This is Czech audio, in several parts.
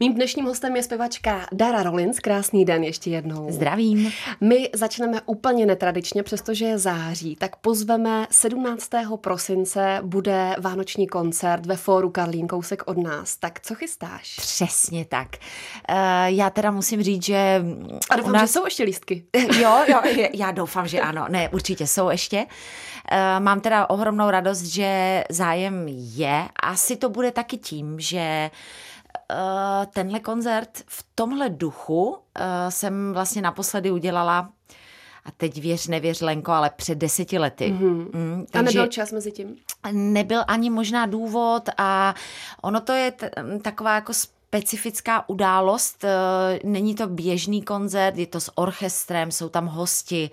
Mým dnešním hostem je zpěvačka Dara Rollins. Krásný den ještě jednou. Zdravím. My začneme úplně netradičně, přestože je září, tak pozveme 17. prosince bude vánoční koncert ve fóru Karlín kousek od nás. Tak co chystáš? Přesně tak. Uh, já teda musím říct, že... A doufám, nás... že jsou ještě lístky. jo, jo, já doufám, že ano. Ne, určitě jsou ještě. Uh, mám teda ohromnou radost, že zájem je. Asi to bude taky tím, že uh, tenhle koncert v tomhle duchu uh, jsem vlastně naposledy udělala a teď věř, nevěř, Lenko, ale před deseti lety. Mm-hmm. Mm, takže a nebyl čas mezi tím? Nebyl ani možná důvod a ono to je t- taková jako specifická událost. Eh, není to běžný koncert, je to s orchestrem, jsou tam hosti.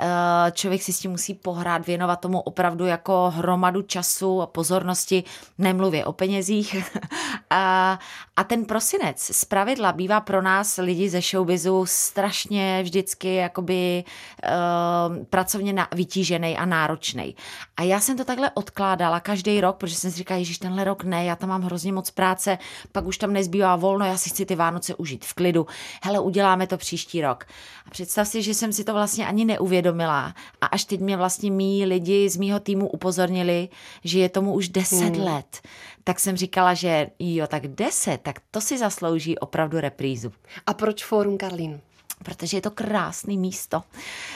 Eh, člověk si s tím musí pohrát, věnovat tomu opravdu jako hromadu času a pozornosti, nemluvě o penězích. a, ten prosinec z pravidla bývá pro nás lidi ze showbizu strašně vždycky jakoby uh, pracovně vytížený a náročný. A já jsem to takhle odkládala každý rok, protože jsem si říkala, že tenhle rok ne, já tam mám hrozně moc práce, pak už tam nezbývá zbývá volno, já si chci ty Vánoce užít v klidu. Hele, uděláme to příští rok. A představ si, že jsem si to vlastně ani neuvědomila. A až teď mě vlastně mý lidi z mýho týmu upozornili, že je tomu už deset hmm. let. Tak jsem říkala, že jo, tak deset, tak to si zaslouží opravdu reprízu. A proč Fórum Karlín? Protože je to krásný místo,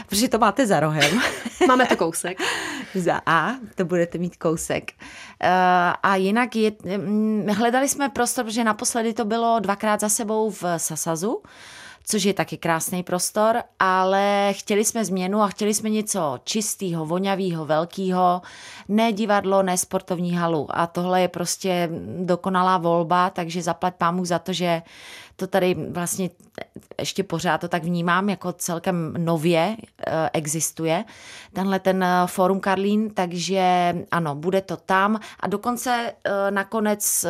protože to máte za rohem. Máme to kousek. za A, to budete mít kousek. Uh, a jinak je, hm, hledali jsme prostor, protože naposledy to bylo dvakrát za sebou v Sasazu, což je taky krásný prostor, ale chtěli jsme změnu a chtěli jsme něco čistého, vonavého, velkého, ne divadlo, ne sportovní halu. A tohle je prostě dokonalá volba, takže zaplať pámu za to, že to tady vlastně ještě pořád to tak vnímám, jako celkem nově eh, existuje, tenhle ten eh, Forum Karlín, takže ano, bude to tam a dokonce eh, nakonec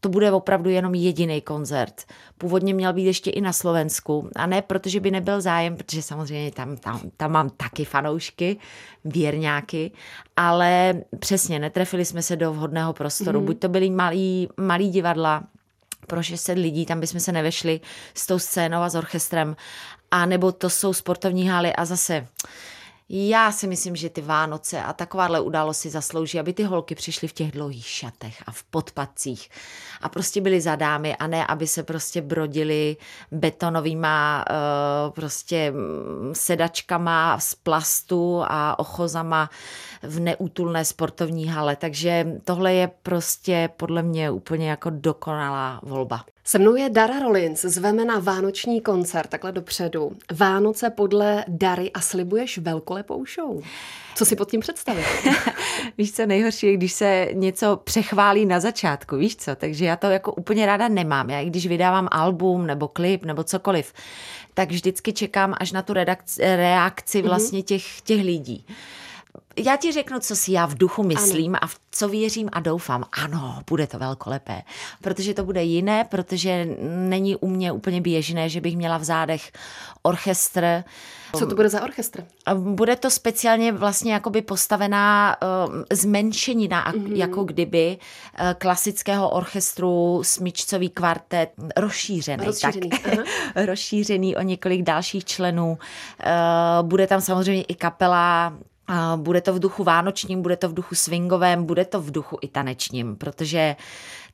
to bude opravdu jenom jediný koncert. Původně měl být ještě i na Slovensku a ne protože by nebyl zájem, protože samozřejmě tam, tam, tam mám taky fanoušky, věrňáky, ale přesně netrefili jsme se do vhodného prostoru. Mm. Buď to byly malí, malí divadla, pro 600 lidí, tam bychom se nevešli s tou scénou a s orchestrem. A nebo to jsou sportovní haly a zase já si myslím, že ty Vánoce a takováhle si zaslouží, aby ty holky přišly v těch dlouhých šatech a v podpacích a prostě byly za dámy a ne, aby se prostě brodili betonovýma uh, prostě mm, sedačkama z plastu a ochozama v neútulné sportovní hale. Takže tohle je prostě podle mě úplně jako dokonalá volba. Se mnou je Dara Rollins, zveme na vánoční koncert, takhle dopředu. Vánoce podle Dary a slibuješ velkolepou show. Co si pod tím představit? víš co, nejhorší je, když se něco přechválí na začátku, víš co, takže já to jako úplně ráda nemám. Já i když vydávám album nebo klip nebo cokoliv, tak vždycky čekám až na tu redakci, reakci mhm. vlastně těch, těch lidí já ti řeknu, co si já v duchu myslím ano. a v co věřím a doufám. Ano, bude to velkolepé, protože to bude jiné, protože není u mě úplně běžné, že bych měla v zádech orchestr. Co to bude za orchestr? Bude to speciálně vlastně jakoby postavená uh, zmenšenina, mm-hmm. jako kdyby uh, klasického orchestru, smyčcový kvartet, rozšířený. Rozšířený, tak, rozšířený o několik dalších členů. Uh, bude tam samozřejmě i kapela bude to v duchu vánočním, bude to v duchu swingovém, bude to v duchu i tanečním, protože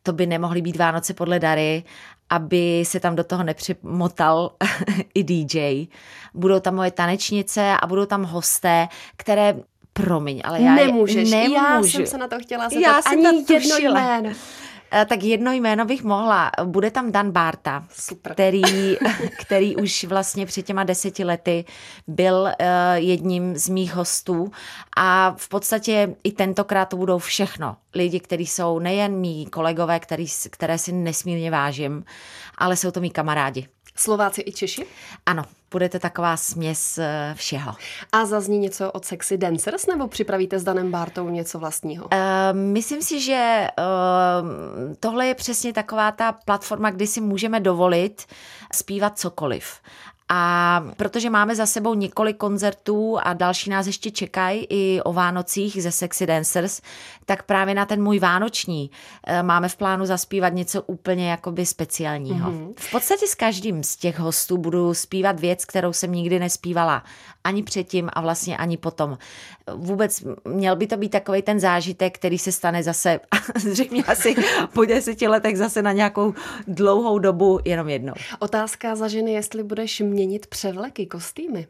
to by nemohly být Vánoce podle Dary, aby se tam do toho nepřimotal i DJ. Budou tam moje tanečnice a budou tam hosté, které Promiň, ale já Nemůžeš. nemůžu. Já jsem se na to chtěla zeptat. Já Ani jedno jméno. Eh, tak jedno jméno bych mohla. Bude tam Dan Barta, Super. Který, který už vlastně před těma deseti lety byl uh, jedním z mých hostů a v podstatě i tentokrát to budou všechno. Lidi, kteří jsou nejen mý kolegové, který, které si nesmírně vážím, ale jsou to mý kamarádi. Slováci i Češi? Ano, bude to taková směs eh, všeho. A zazní něco od Sexy Dancers nebo připravíte s Danem Bartou něco vlastního? Uh, myslím si, že uh, tohle je přesně taková ta platforma, kdy si můžeme dovolit zpívat cokoliv. A protože máme za sebou několik koncertů a další nás ještě čekají i o Vánocích ze Sexy Dancers, tak právě na ten můj vánoční eh, máme v plánu zaspívat něco úplně jakoby speciálního. Mm-hmm. V podstatě s každým z těch hostů budu zpívat věc, kterou jsem nikdy nespívala ani předtím a vlastně ani potom. Vůbec měl by to být takový ten zážitek, který se stane zase zřejmě asi po deseti letech zase na nějakou dlouhou dobu jenom jednou. Otázka za ženy, jestli budeš měnit převleky, kostýmy.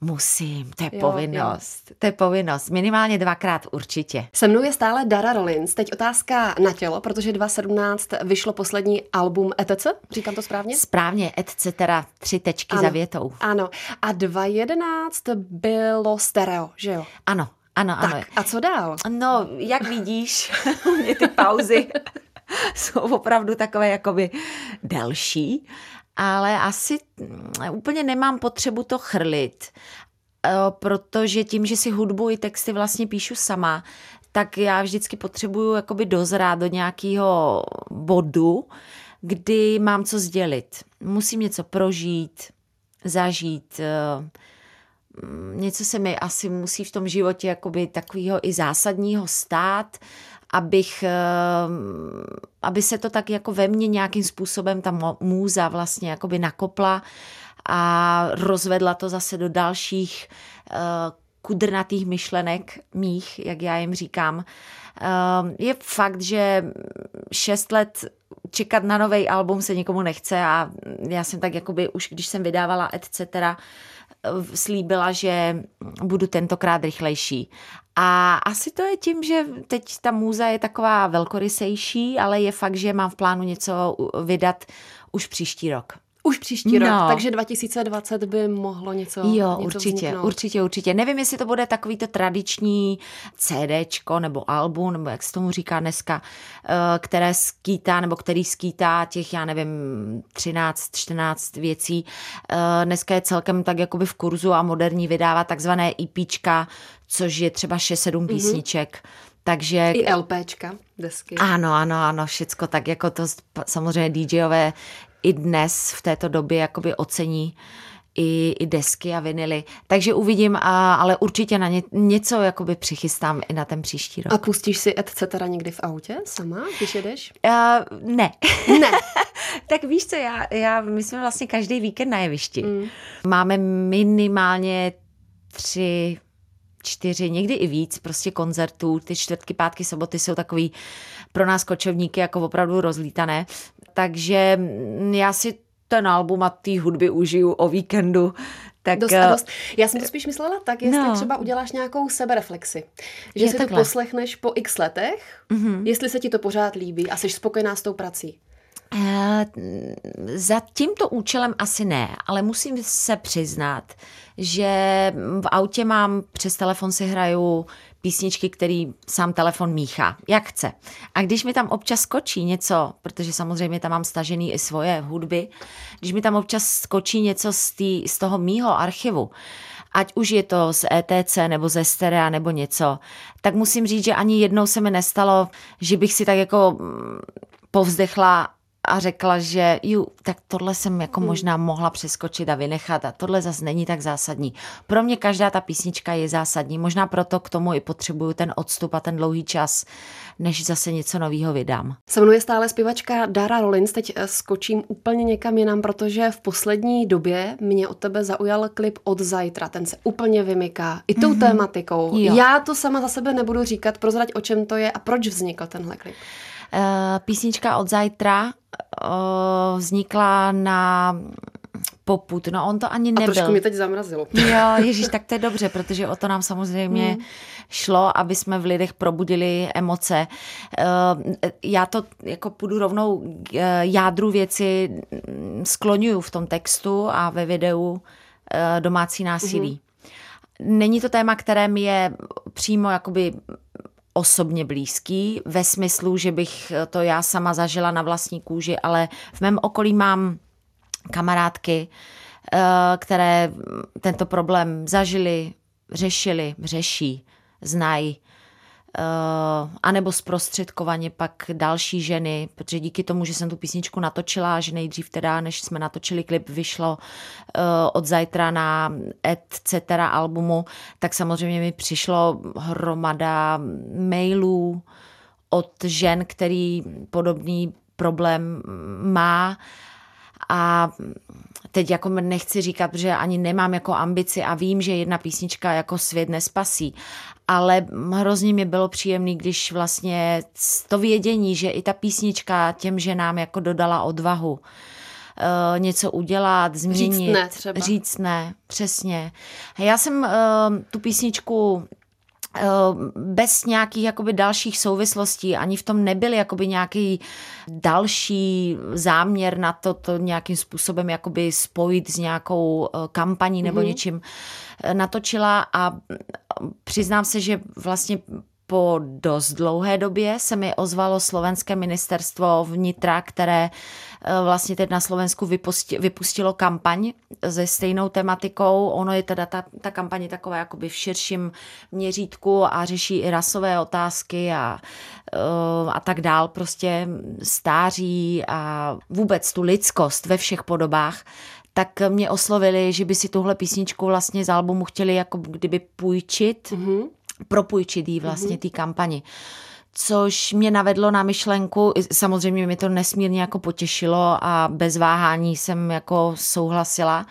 Musím, to je jo, povinnost. Jo. To je povinnost. Minimálně dvakrát určitě. Se mnou je stále Dara Rollins. Teď otázka na tělo, protože 2017 vyšlo poslední album ETC, říkám to správně? Správně, ETC, teda tři tečky ano, za větou. Ano. A 2011 bylo stereo, že jo? Ano, ano, tak, ano. a co dál? No, jak vidíš, mě ty pauzy jsou opravdu takové jakoby delší, ale asi mm, úplně nemám potřebu to chrlit, eh, protože tím, že si hudbu i texty vlastně píšu sama, tak já vždycky potřebuju jakoby dozrát do nějakého bodu, kdy mám co sdělit. Musím něco prožít, zažít, eh, něco se mi asi musí v tom životě jakoby takového i zásadního stát, abych, eh, aby se to tak jako ve mně nějakým způsobem ta můza vlastně jakoby nakopla a rozvedla to zase do dalších eh, kudrnatých myšlenek mých, jak já jim říkám. Eh, je fakt, že šest let čekat na nový album se nikomu nechce a já jsem tak jakoby už, když jsem vydávala etc., slíbila, že budu tentokrát rychlejší. A asi to je tím, že teď ta můza je taková velkorysejší, ale je fakt, že mám v plánu něco vydat už příští rok. Už příští no. rok, takže 2020 by mohlo něco Jo, něco určitě, vzniknout. určitě, určitě. Nevím, jestli to bude takový to tradiční CDčko nebo album, nebo jak se tomu říká dneska, eh, které skýtá, nebo který skýtá těch, já nevím, 13, 14 věcí. Eh, dneska je celkem tak jakoby v kurzu a moderní vydává takzvané EPčka, což je třeba 6-7 mm-hmm. písniček. Takže... I LPčka, desky. Ano, ano, ano, všecko tak jako to samozřejmě DJové i dnes v této době jakoby ocení i, i desky a vinily. Takže uvidím, a, ale určitě na ně, něco jakoby přichystám i na ten příští rok. A pustíš si etc. někdy v autě sama, když jedeš? Uh, ne. Ne. tak víš co, já, já, my jsme vlastně každý víkend na jevišti. Mm. Máme minimálně tři čtyři, někdy i víc prostě koncertů. Ty čtvrtky, pátky, soboty jsou takový pro nás kočovníky jako opravdu rozlítané. Takže já si ten album a té hudby užiju o víkendu. Tak, dost a dost. Já jsem to spíš myslela tak, jestli no. třeba uděláš nějakou sebereflexi. Že je si takhle. to poslechneš po x letech, mm-hmm. jestli se ti to pořád líbí a jsi spokojená s tou prací. Uh, za tímto účelem asi ne, ale musím se přiznat, že v autě mám, přes telefon si hraju písničky, který sám telefon míchá, jak chce. A když mi tam občas skočí něco, protože samozřejmě tam mám stažený i svoje hudby, když mi tam občas skočí něco z, tý, z toho mýho archivu, ať už je to z ETC nebo ze Stereo nebo něco, tak musím říct, že ani jednou se mi nestalo, že bych si tak jako mm, povzdechla a řekla, že ju, tak tohle jsem jako hmm. možná mohla přeskočit a vynechat a tohle zase není tak zásadní. Pro mě každá ta písnička je zásadní, možná proto k tomu i potřebuju ten odstup a ten dlouhý čas, než zase něco nového vydám. Se mnou je stále zpěvačka Dara Rollins, teď eh, skočím úplně někam jinam, protože v poslední době mě od tebe zaujal klip od Zajtra, ten se úplně vymyká i tou mm-hmm. tématikou. Jo. Já to sama za sebe nebudu říkat, prozrať o čem to je a proč vznikl tenhle klip. Uh, písnička od Zajtra uh, vznikla na poput. No on to ani nebyl. A trošku mi teď zamrazilo. Jo, ježíš, tak to je dobře, protože o to nám samozřejmě hmm. šlo, aby jsme v lidech probudili emoce. Uh, já to jako půjdu rovnou jádru věci skloňuju v tom textu a ve videu domácí násilí. Hmm. Není to téma, které mi je přímo jakoby osobně blízký, ve smyslu, že bych to já sama zažila na vlastní kůži, ale v mém okolí mám kamarádky, eh, které tento problém zažili, řešili, řeší, znají. Uh, anebo zprostředkovaně pak další ženy, protože díky tomu, že jsem tu písničku natočila, že nejdřív teda, než jsme natočili klip, vyšlo uh, od zajtra na etc. albumu, tak samozřejmě mi přišlo hromada mailů od žen, který podobný problém má a teď jako nechci říkat, že ani nemám jako ambici a vím, že jedna písnička jako svět nespasí, ale hrozně mi bylo příjemný, když vlastně to vědění, že i ta písnička těm ženám jako dodala odvahu uh, něco udělat, změnit. Říct ne třeba. Říct ne, přesně. Já jsem uh, tu písničku Eh, bez nějakých jakoby dalších souvislostí, ani v tom nebyl jakoby nějaký další záměr na to, to nějakým způsobem jakoby spojit s nějakou eh, kampaní nebo mm-hmm. něčím eh, natočila a přiznám se, že vlastně po dost dlouhé době se mi ozvalo slovenské ministerstvo vnitra, které eh, vlastně teď na Slovensku vypustilo kampaň se stejnou tematikou. Ono je teda ta, ta kampaň taková jakoby v širším měřítku a řeší i rasové otázky a, eh, a tak dál, prostě stáří a vůbec tu lidskost ve všech podobách tak mě oslovili, že by si tuhle písničku vlastně z albumu chtěli jako kdyby půjčit. Mm-hmm propůjčit jí vlastně mm-hmm. té kampani což mě navedlo na myšlenku, samozřejmě mi to nesmírně jako potěšilo a bez váhání jsem jako souhlasila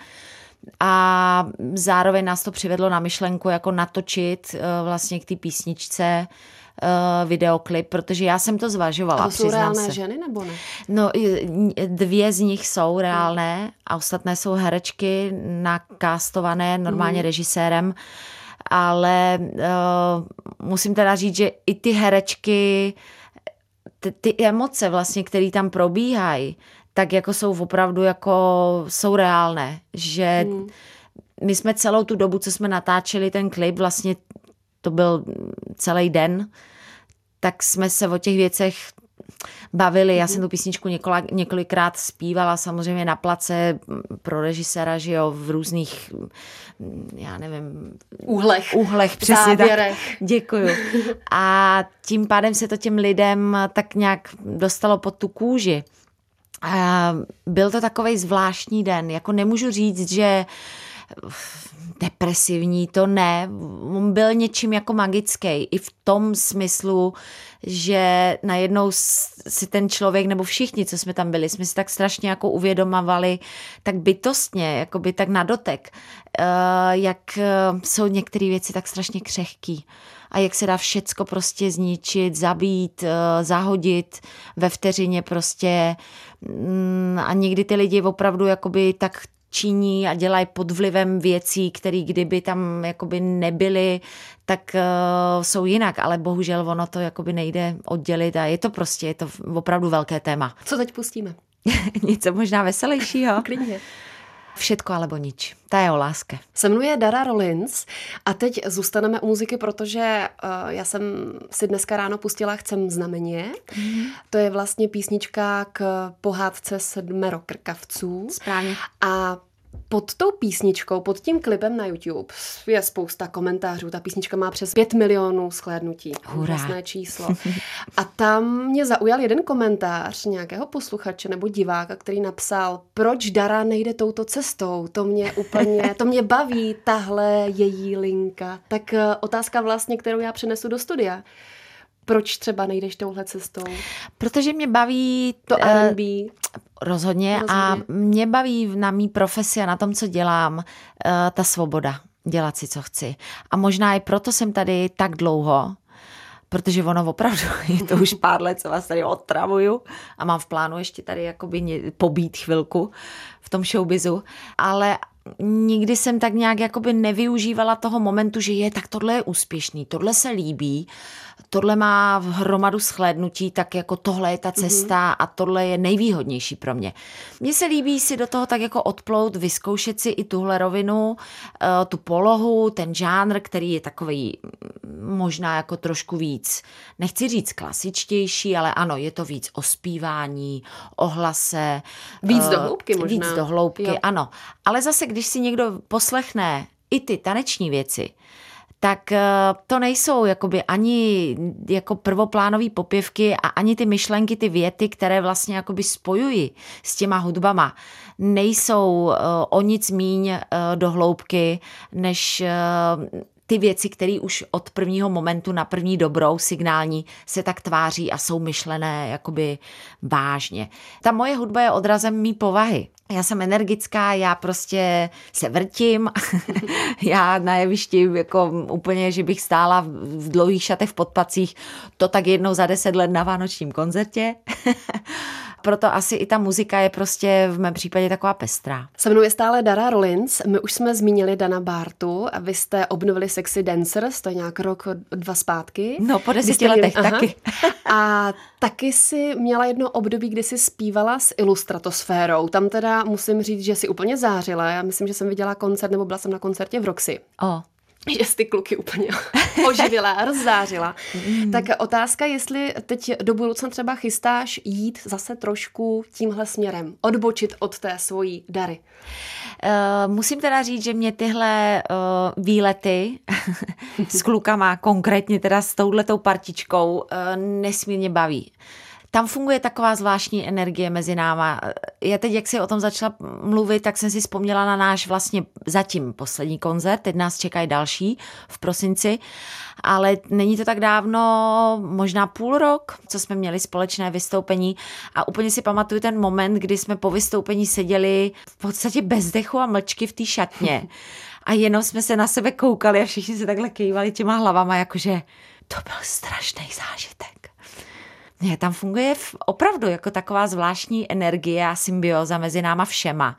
a zároveň nás to přivedlo na myšlenku jako natočit eh, vlastně k té písničce uh, videoklip, protože já jsem to zvažovala. A to jsou reálné se. ženy nebo ne? No, dvě z nich jsou reálné a ostatné jsou herečky nakástované normálně mm. režisérem. Uh, ale uh, musím teda říct, že i ty herečky, ty, ty emoce vlastně, které tam probíhají, tak jako jsou opravdu jako, jsou reálné, že hmm. my jsme celou tu dobu, co jsme natáčeli ten klip, vlastně to byl celý den, tak jsme se o těch věcech bavili. Já jsem mhm. tu písničku několik, několikrát zpívala samozřejmě na place pro režiséra, že jo, v různých, já nevím, úhlech, úhlech přesně závěrech. tak. Děkuju. A tím pádem se to těm lidem tak nějak dostalo pod tu kůži. A byl to takový zvláštní den. Jako nemůžu říct, že depresivní, to ne. On byl něčím jako magický. I v tom smyslu, že najednou si ten člověk, nebo všichni, co jsme tam byli, jsme si tak strašně jako uvědomovali, tak bytostně, jako by tak na dotek, eh, jak eh, jsou některé věci tak strašně křehký a jak se dá všecko prostě zničit, zabít, eh, zahodit ve vteřině prostě mm, a někdy ty lidi opravdu jakoby tak činí a dělají pod vlivem věcí, které kdyby tam jakoby nebyly, tak uh, jsou jinak, ale bohužel ono to jakoby nejde oddělit a je to prostě, je to opravdu velké téma. Co teď pustíme? Něco možná veselějšího. Klidně. Všetko alebo nič. Ta je o láske. Se mnou Dara Rollins a teď zůstaneme u muziky, protože uh, já jsem si dneska ráno pustila Chcem znameně. Mm. To je vlastně písnička k pohádce sedmero krkavců. Správně. A pod tou písničkou, pod tím klipem na YouTube je spousta komentářů. Ta písnička má přes 5 milionů shlédnutí. Úžasné číslo. A tam mě zaujal jeden komentář nějakého posluchače nebo diváka, který napsal, proč Dara nejde touto cestou. To mě úplně, to mě baví, tahle její linka. Tak eh, otázka vlastně, kterou já přenesu do studia proč třeba nejdeš touhle cestou? Protože mě baví to R&B. Rozhodně, rozhodně a mě baví na mý profesi a na tom, co dělám, uh, ta svoboda dělat si, co chci. A možná i proto jsem tady tak dlouho, protože ono opravdu je to už pár let, co vás tady otravuju a mám v plánu ještě tady jakoby pobít chvilku v tom showbizu, ale nikdy jsem tak nějak jakoby nevyužívala toho momentu, že je, tak tohle je úspěšný, tohle se líbí, tohle má v hromadu shlédnutí, tak jako tohle je ta mhm. cesta mm-hmm. a tohle je nejvýhodnější pro mě. Mně se líbí si do toho tak jako odplout, vyzkoušet si i tuhle rovinu, eh, tu polohu, ten žánr, který je takový mm, možná jako trošku víc, nechci říct klasičtější, ale ano, je to víc o zpívání, o hlase. Víc do hloubky možná. Víc do hloubky, jo. ano. Ale zase, když si někdo poslechne i ty taneční věci, tak eh, to nejsou jakoby ani jako prvoplánové popěvky a ani ty myšlenky, ty věty, které vlastně jakoby spojují s těma hudbama, nejsou eh, o nic míň eh, do hloubky, než ty věci, které už od prvního momentu na první dobrou signální se tak tváří a jsou myšlené jakoby vážně. Ta moje hudba je odrazem mý povahy. Já jsem energická, já prostě se vrtím, já na jevišti jako úplně, že bych stála v dlouhých šatech v podpacích, to tak jednou za deset let na vánočním koncertě. proto asi i ta muzika je prostě v mém případě taková pestrá. Se mnou je stále Dara Rollins. My už jsme zmínili Dana Bartu a vy jste obnovili Sexy Dancers, to je nějak rok, dva zpátky. No, po deseti letech aha. taky. a taky si měla jedno období, kdy si zpívala s ilustratosférou. Tam teda musím říct, že si úplně zářila. Já myslím, že jsem viděla koncert, nebo byla jsem na koncertě v Roxy. O že jsi ty kluky úplně oživila a rozzářila. Mm. Tak otázka, jestli teď do budoucna třeba chystáš jít zase trošku tímhle směrem, odbočit od té svojí dary. Uh, musím teda říct, že mě tyhle uh, výlety s klukama, konkrétně teda s touhletou partičkou, uh, nesmírně baví tam funguje taková zvláštní energie mezi náma. Já teď, jak si o tom začala mluvit, tak jsem si vzpomněla na náš vlastně zatím poslední koncert, teď nás čekají další v prosinci, ale není to tak dávno, možná půl rok, co jsme měli společné vystoupení a úplně si pamatuju ten moment, kdy jsme po vystoupení seděli v podstatě bez dechu a mlčky v té šatně a jenom jsme se na sebe koukali a všichni se takhle kývali těma hlavama, jakože to byl strašný zážitek. Ne, tam funguje opravdu jako taková zvláštní energie a symbioza mezi náma všema.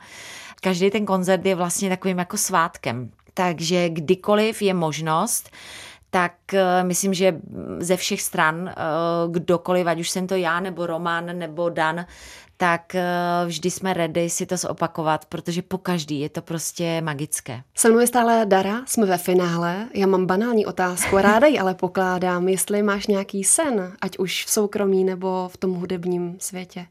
Každý ten koncert je vlastně takovým jako svátkem. Takže kdykoliv je možnost, tak uh, myslím, že ze všech stran uh, kdokoliv, ať už jsem to já, nebo Roman, nebo Dan, tak eh, vždy jsme ready si to zopakovat, protože po každý je to prostě magické. Se mnou je stále Dara, jsme ve finále. Já mám banální otázku, ráda ji ale pokládám, jestli máš nějaký sen, ať už v soukromí nebo v tom hudebním světě.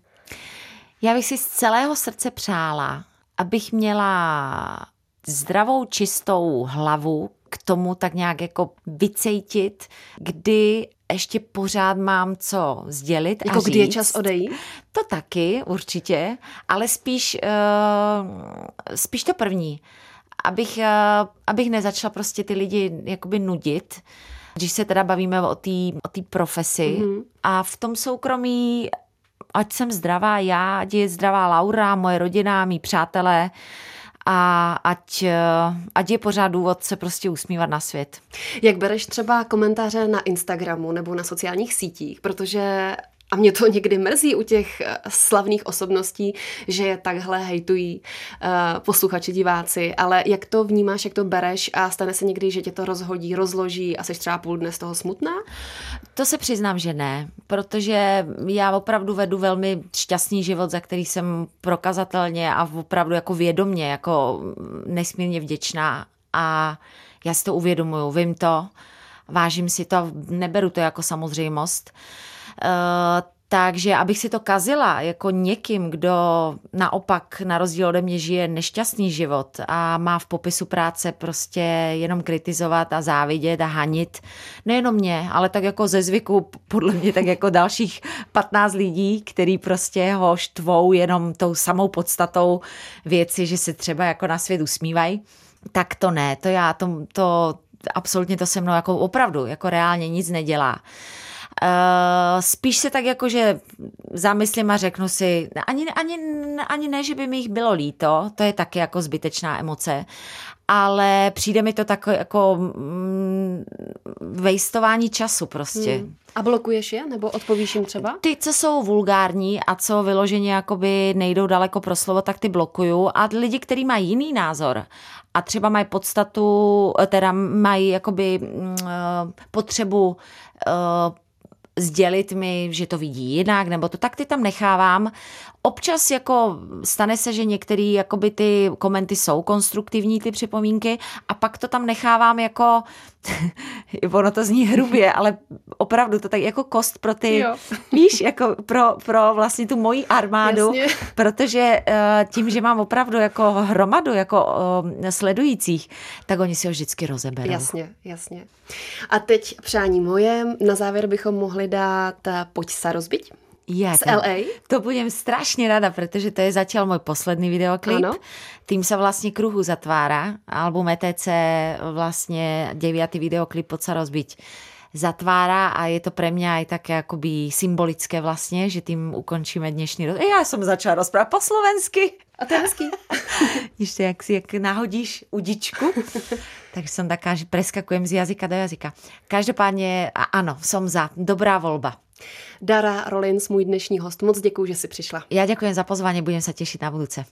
Já bych si z celého srdce přála, abych měla zdravou, čistou hlavu, k tomu tak nějak jako vycejtit, kdy ještě pořád mám co sdělit Jako a kdy je čas odejít? To taky, určitě, ale spíš, uh, spíš to první. Abych, uh, abych nezačala prostě ty lidi jakoby nudit, když se teda bavíme o té o tý profesi. Mm-hmm. A v tom soukromí, ať jsem zdravá já, ať je zdravá Laura, moje rodina, mý přátelé, a ať, eh, ať je pořád důvod se prostě usmívat na svět. Jak bereš třeba komentáře na Instagramu nebo na sociálních sítích, protože a mě to někdy mrzí u těch eh, slavných osobností, že je takhle hejtují uh, posluchači, diváci, ale jak to vnímáš, jak to bereš a stane se někdy, že tě to rozhodí, rozloží a jsi třeba půl dne z toho smutná? To se přiznám, že ne, protože já opravdu vedu velmi šťastný život, za který jsem prokazatelně a opravdu jako vědomně, jako nesmírně vděčná a já si to uvědomuju, vím to, vážím si to, neberu to jako samozřejmost. Uh, takže abych si to kazila jako někým, kdo naopak na rozdíl ode mě žije nešťastný život a má v popisu práce prostě jenom kritizovat a závidět a hanit, nejenom mě, ale tak jako ze zvyku, podle mě tak jako dalších 15 lidí, který prostě ho štvou jenom tou samou podstatou věci, že se třeba jako na svět usmívají, tak to ne, to já, to, to absolutně to se mnou jako opravdu, jako reálně nic nedělá. Uh, spíš se tak jako, že zamyslím a řeknu si, ani, ani, ani ne, že by mi jich bylo líto, to je taky jako zbytečná emoce, ale přijde mi to takové jako mm, vejstování času prostě. Hmm. A blokuješ je, nebo odpovíš jim třeba? Ty, co jsou vulgární a co vyloženě jakoby nejdou daleko pro slovo, tak ty blokuju. A lidi, kteří mají jiný názor a třeba mají podstatu, teda mají jakoby eh, potřebu uh, sdělit mi, že to vidí jinak, nebo to tak ty tam nechávám. Občas jako stane se, že některé jakoby ty komenty jsou konstruktivní, ty připomínky a pak to tam nechávám jako, ono to zní hrubě, ale opravdu to tak jako kost pro ty, jo. víš, jako pro, pro vlastně tu moji armádu, Jasně. protože uh, tím, že mám opravdu jako hromadu jako uh, sledujících, tak oni si ho vždycky rozeberou. Jasně, jasně. A teď přání moje, na závěr bychom mohli dát eh, Pojď se rozbiť. Ja, z LA? To budem strašne rada, pretože to je zatiaľ môj posledný videoklip. Ano. Tým sa vlastne kruhu zatvára. Album ETC vlastne deviatý videoklip Poď sa rozbiť zatvára a je to pre mňa aj také akoby symbolické vlastne, že tým ukončíme dnešný roz... Ja som začala rozprávať po slovensky. A to je hezký. Ještě jak si jak nahodíš udičku, tak som taká, že preskakujem z jazyka do jazyka. Každopádně, ano, som za. Dobrá volba. Dara Rollins, můj dnešní host. Moc děkuji, že jsi přišla. Já děkuji za pozvání, budem se těšit na budouce.